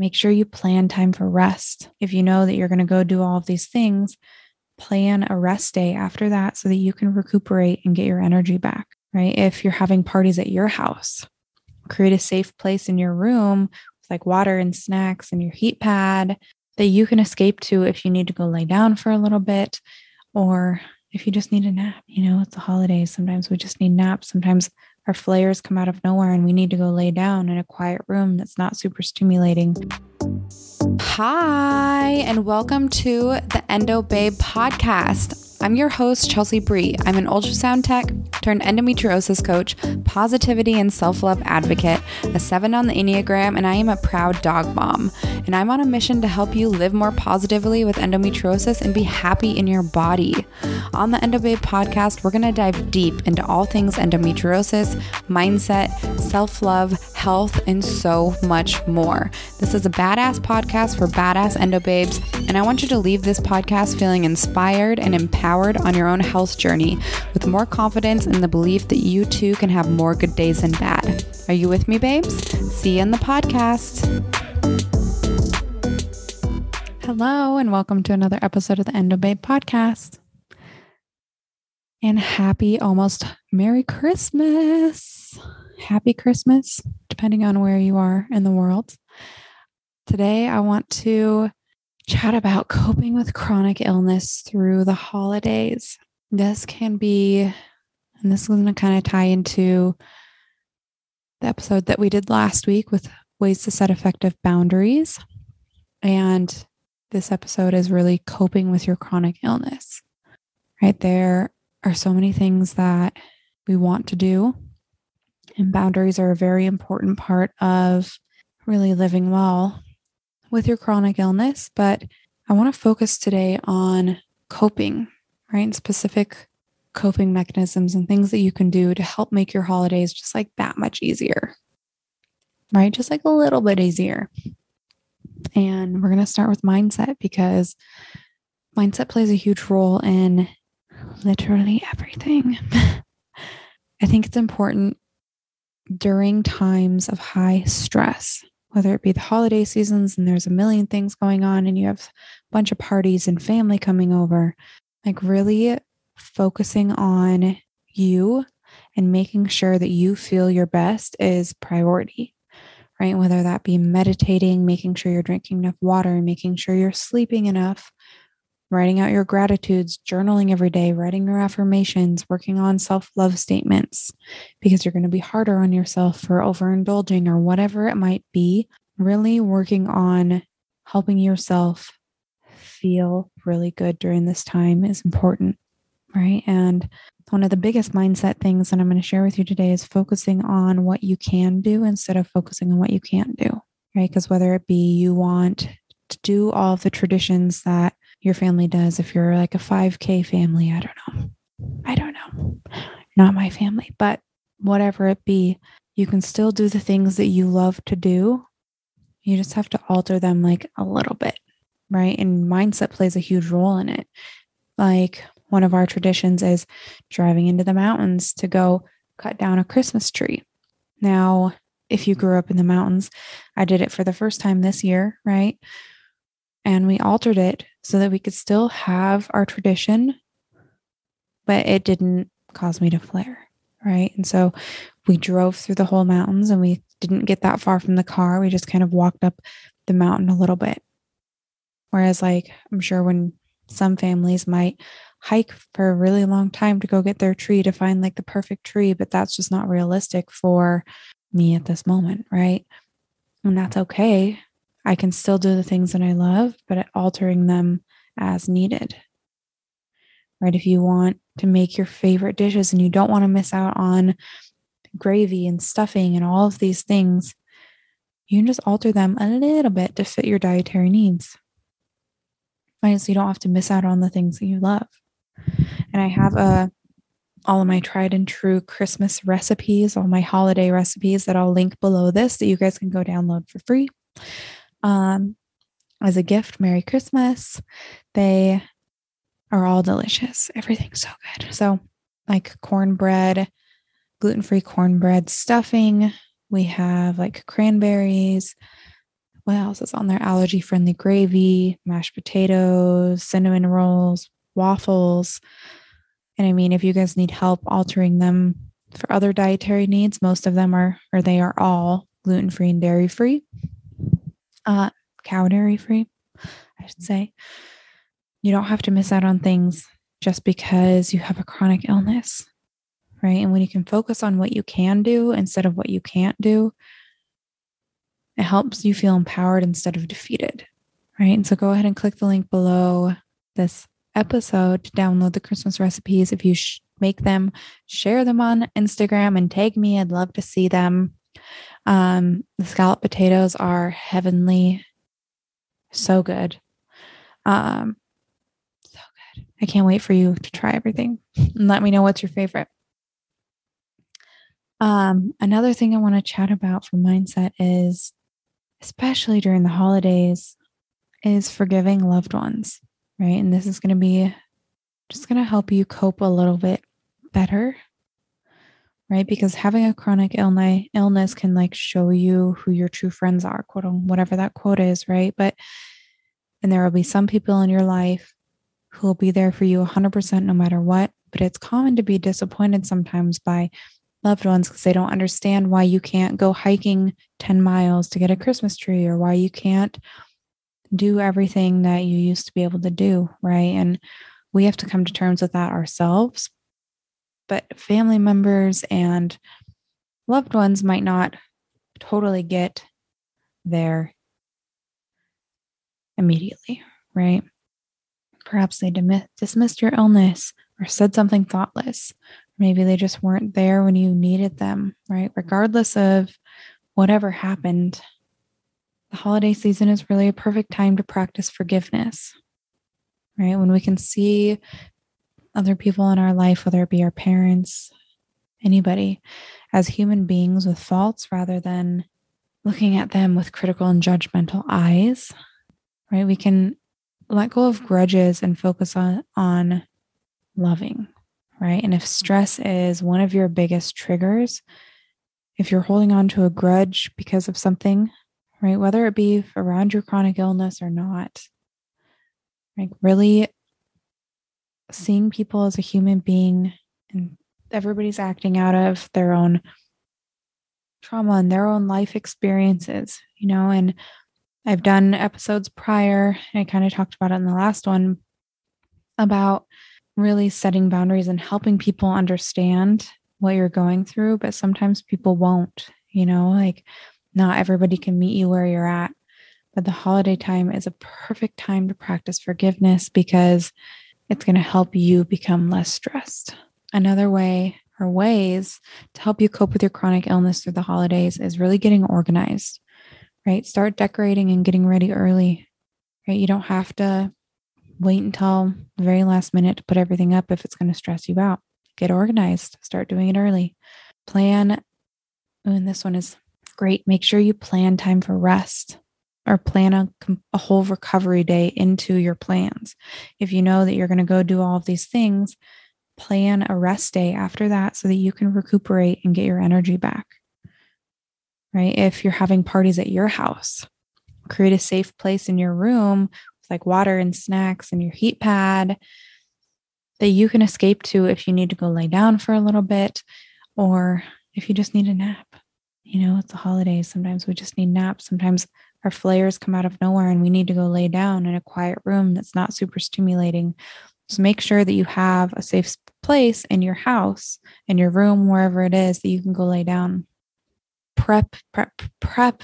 make sure you plan time for rest. If you know that you're going to go do all of these things, plan a rest day after that so that you can recuperate and get your energy back, right? If you're having parties at your house, create a safe place in your room with like water and snacks and your heat pad that you can escape to if you need to go lay down for a little bit or if you just need a nap. You know, it's the holidays. Sometimes we just need naps. Sometimes our flares come out of nowhere and we need to go lay down in a quiet room that's not super stimulating. Hi, and welcome to the Endo Babe podcast. I'm your host, Chelsea Bree. I'm an ultrasound tech turned endometriosis coach, positivity and self love advocate, a seven on the Enneagram, and I am a proud dog mom. And I'm on a mission to help you live more positively with endometriosis and be happy in your body. On the EndoBabe podcast, we're going to dive deep into all things endometriosis, mindset, self love, health, and so much more. This is a badass podcast for badass endobabes, and I want you to leave this podcast feeling inspired and empowered on your own health journey with more confidence in the belief that you too can have more good days than bad. Are you with me, babes? See you in the podcast. Hello, and welcome to another episode of the Endo Babe podcast. And happy, almost Merry Christmas. Happy Christmas, depending on where you are in the world. Today, I want to chat about coping with chronic illness through the holidays. This can be, and this is going to kind of tie into the episode that we did last week with ways to set effective boundaries. And this episode is really coping with your chronic illness, right? There are so many things that we want to do, and boundaries are a very important part of really living well with your chronic illness, but I want to focus today on coping, right? And specific coping mechanisms and things that you can do to help make your holidays just like that much easier, right? Just like a little bit easier. And we're going to start with mindset because mindset plays a huge role in literally everything. I think it's important during times of high stress whether it be the holiday seasons and there's a million things going on and you have a bunch of parties and family coming over, like really focusing on you and making sure that you feel your best is priority, right? Whether that be meditating, making sure you're drinking enough water, making sure you're sleeping enough, writing out your gratitudes, journaling every day, writing your affirmations, working on self love statements, because you're going to be harder on yourself for overindulging or whatever it might be. Really working on helping yourself feel really good during this time is important, right? And one of the biggest mindset things that I'm going to share with you today is focusing on what you can do instead of focusing on what you can't do, right? Because whether it be you want to do all of the traditions that your family does. If you're like a 5K family, I don't know. I don't know. Not my family, but whatever it be, you can still do the things that you love to do. You just have to alter them like a little bit, right? And mindset plays a huge role in it. Like one of our traditions is driving into the mountains to go cut down a Christmas tree. Now, if you grew up in the mountains, I did it for the first time this year, right? And we altered it so that we could still have our tradition, but it didn't cause me to flare. Right. And so we drove through the whole mountains and we didn't get that far from the car. We just kind of walked up the mountain a little bit. Whereas, like, I'm sure when some families might hike for a really long time to go get their tree to find like the perfect tree, but that's just not realistic for me at this moment. Right. And that's okay. I can still do the things that I love, but altering them as needed. Right? If you want to make your favorite dishes and you don't want to miss out on gravy and stuffing and all of these things, you can just alter them a little bit to fit your dietary needs. Right? So you don't have to miss out on the things that you love. And I have a uh, all of my tried and true Christmas recipes, all my holiday recipes that I'll link below this that you guys can go download for free um, as a gift. Merry Christmas. They are all delicious. Everything's so good. So, like cornbread, gluten free cornbread stuffing. We have like cranberries. what else is on there? Allergy friendly gravy, mashed potatoes, cinnamon rolls, waffles. And I mean, if you guys need help altering them for other dietary needs, most of them are, or they are all gluten free and dairy free, uh, cow dairy free, I should say. You don't have to miss out on things just because you have a chronic illness, right? And when you can focus on what you can do instead of what you can't do, it helps you feel empowered instead of defeated, right? And so go ahead and click the link below this episode to download the Christmas recipes. If you sh- make them, share them on Instagram and tag me. I'd love to see them. Um, the scallop potatoes are heavenly, so good. Um, so good. I can't wait for you to try everything and let me know what's your favorite. Um, another thing I want to chat about for mindset is especially during the holidays, is forgiving loved ones, right? And this is going to be just going to help you cope a little bit better, right? Because having a chronic illness can like show you who your true friends are, quote unquote, whatever that quote is, right? But and there will be some people in your life who will be there for you 100% no matter what. But it's common to be disappointed sometimes by loved ones because they don't understand why you can't go hiking 10 miles to get a Christmas tree or why you can't do everything that you used to be able to do, right? And we have to come to terms with that ourselves. But family members and loved ones might not totally get there immediately, right? Perhaps they dismissed your illness or said something thoughtless Maybe they just weren't there when you needed them, right? Regardless of whatever happened, the holiday season is really a perfect time to practice forgiveness, right? When we can see other people in our life, whether it be our parents, anybody, as human beings with faults rather than looking at them with critical and judgmental eyes, right? We can let go of grudges and focus on, on loving, right? And if stress is one of your biggest triggers, if you're holding on to a grudge because of something, right, whether it be around your chronic illness or not, like really seeing people as a human being and everybody's acting out of their own trauma and their own life experiences, you know, and I've done episodes prior, I kind of talked about it in the last one about really setting boundaries and helping people understand what you're going through, but sometimes people won't, you know, like not everybody can meet you where you're at. But the holiday time is a perfect time to practice forgiveness because it's going to help you become less stressed. Another way or ways to help you cope with your chronic illness through the holidays is really getting organized, right? Start decorating and getting ready early, right? You don't have to wait until the very last minute to put everything up if it's going to stress you out. Get organized, start doing it early. Plan, and this one is great. Make sure you plan time for rest or plan a, a whole recovery day into your plans. If you know that you're going to go do all of these things, plan a rest day after that so that you can recuperate and get your energy back. Right? If you're having parties at your house, create a safe place in your room with like water and snacks and your heat pad that you can escape to if you need to go lay down for a little bit or if you just need a nap. You know, it's the holidays. Sometimes we just need naps. Sometimes our flares come out of nowhere and we need to go lay down in a quiet room that's not super stimulating. So make sure that you have a safe place in your house, in your room, wherever it is that you can go lay down. Prep, prep, prep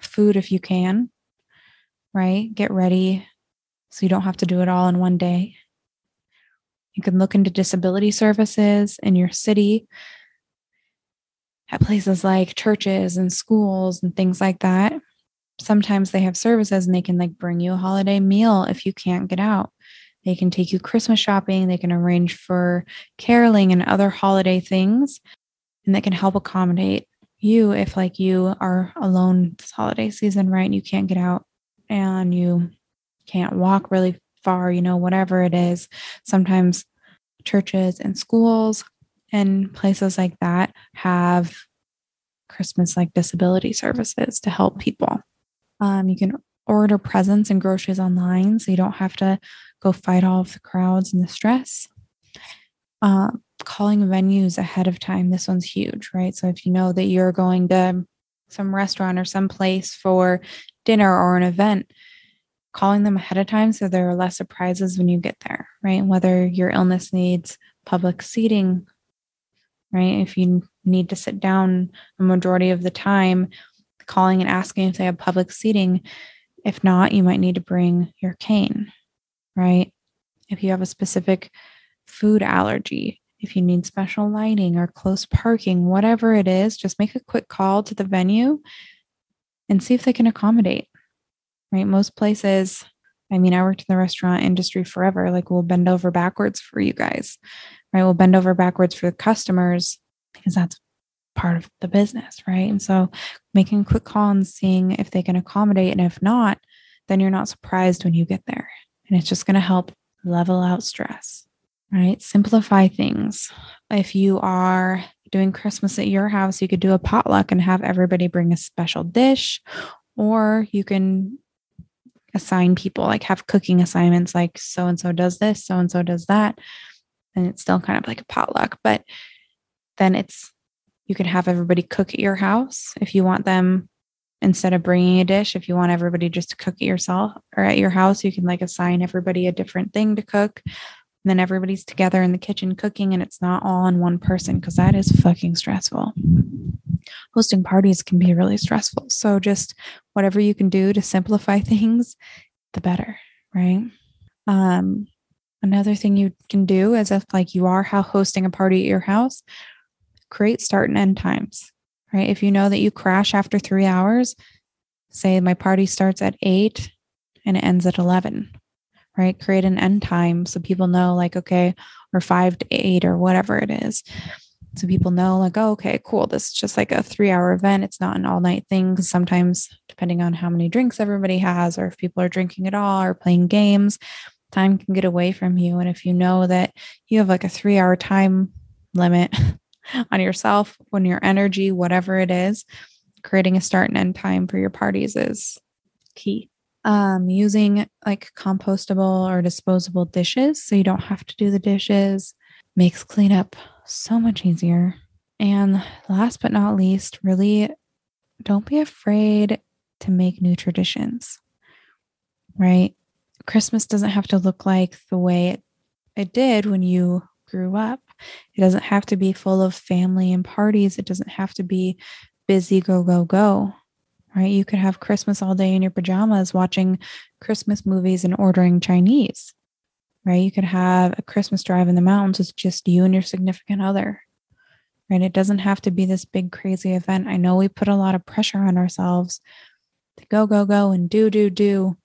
food if you can, right? Get ready so you don't have to do it all in one day. You can look into disability services in your city at places like churches and schools and things like that. Sometimes they have services and they can like bring you a holiday meal if you can't get out. They can take you Christmas shopping, they can arrange for caroling and other holiday things, and that can help accommodate you if like you are alone this holiday season, right? And you can't get out and you can't walk really far, you know, whatever it is. Sometimes churches and schools and places like that have Christmas like disability services to help people. Um, you can order presents and groceries online so you don't have to go fight all of the crowds and the stress. Uh, calling venues ahead of time. This one's huge, right? So if you know that you're going to some restaurant or some place for dinner or an event, calling them ahead of time so there are less surprises when you get there, right? Whether your illness needs public seating, right? If you need to sit down a majority of the time, calling and asking if they have public seating. If not, you might need to bring your cane, right? If you have a specific food allergy, if you need special lighting or close parking, whatever it is, just make a quick call to the venue and see if they can accommodate, right? Most places, I mean, I worked in the restaurant industry forever, like we'll bend over backwards for you guys, right? We'll bend over backwards for the customers because that's part of the business, right? And so making a quick call and seeing if they can accommodate. And if not, then you're not surprised when you get there. And it's just going to help level out stress, right? Simplify things. If you are doing Christmas at your house, you could do a potluck and have everybody bring a special dish, or you can assign people, like have cooking assignments, like so and so does this, so and so does that. And it's still kind of like a potluck, but then it's you can have everybody cook at your house if you want them instead of bringing a dish if you want everybody just to cook it yourself or at your house you can like assign everybody a different thing to cook. And then everybody's together in the kitchen cooking and it's not all on one person because that is fucking stressful. Hosting parties can be really stressful so just whatever you can do to simplify things the better right? Um another thing you can do is if like you are hosting a party at your house create start and end times, right? If you know that you crash after three hours, say my party starts at eight and it ends at 11, right? Create an end time so people know, like, okay, or five to eight or whatever it is. So people know, like, oh, okay, cool. This is just like a three hour event. It's not an all night thing. Because sometimes, depending on how many drinks everybody has, or if people are drinking at all or playing games, time can get away from you. And if you know that you have like a three hour time limit, on yourself, when your energy, whatever it is, creating a start and end time for your parties is key. Um, using like compostable or disposable dishes so you don't have to do the dishes makes cleanup so much easier. And last but not least, really don't be afraid to make new traditions, right? Christmas doesn't have to look like the way it, it did when you grew up. It doesn't have to be full of family and parties. It doesn't have to be busy, go, go, go. Right? You could have Christmas all day in your pajamas watching Christmas movies and ordering Chinese. Right? You could have a Christmas drive in the mountains with just you and your significant other. Right? It doesn't have to be this big, crazy event. I know we put a lot of pressure on ourselves to go, go, go and do, do, do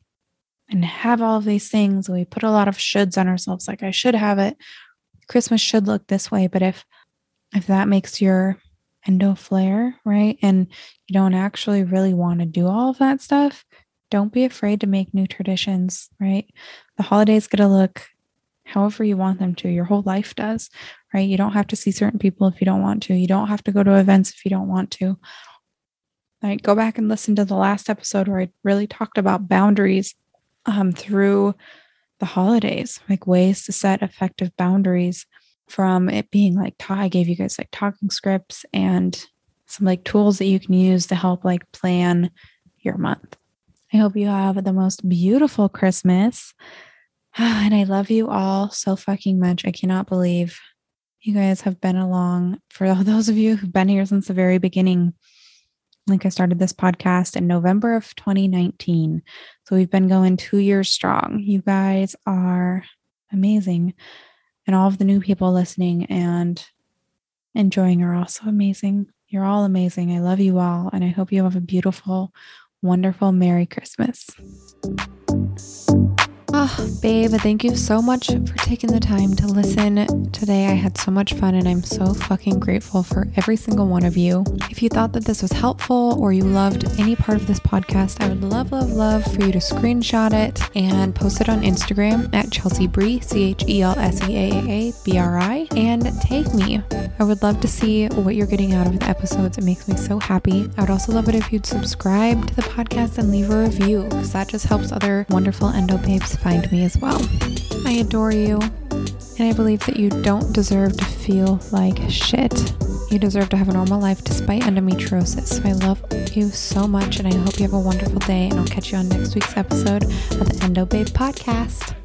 and have all these things. We put a lot of shoulds on ourselves, like I should have it, Christmas should look this way. But if if that makes your endo flare, right? And you don't actually really want to do all of that stuff, don't be afraid to make new traditions, right? The holidays get to look however you want them to. Your whole life does, right? You don't have to see certain people if you don't want to. You don't have to go to events if you don't want to. Right? Go back and listen to the last episode where I really talked about boundaries um, through the holidays, like ways to set effective boundaries from it being like I gave you guys like talking scripts and some like tools that you can use to help like plan your month. I hope you have the most beautiful Christmas. And I love you all so fucking much. I cannot believe you guys have been along. For those of you who've been here since the very beginning, like I started this podcast in November of 2019. So we've been going two years strong. You guys are amazing. And all of the new people listening and enjoying are also amazing. You're all amazing. I love you all. And I hope you have a beautiful, wonderful Merry Christmas. Oh, babe, thank you so much for taking the time to listen today. I had so much fun and I'm so fucking grateful for every single one of you. If you thought that this was helpful or you loved any part of this podcast, I would love, love, love for you to screenshot it and post it on Instagram at Chelsea Brie, C H E L S E A A B R I, and tag me. I would love to see what you're getting out of the episodes. It makes me so happy. I would also love it if you'd subscribe to the podcast and leave a review because that just helps other wonderful endo babes find me as well. I adore you, and I believe that you don't deserve to feel like shit. You deserve to have a normal life despite endometriosis. So I love you so much, and I hope you have a wonderful day. And I'll catch you on next week's episode of the Endo Babe podcast.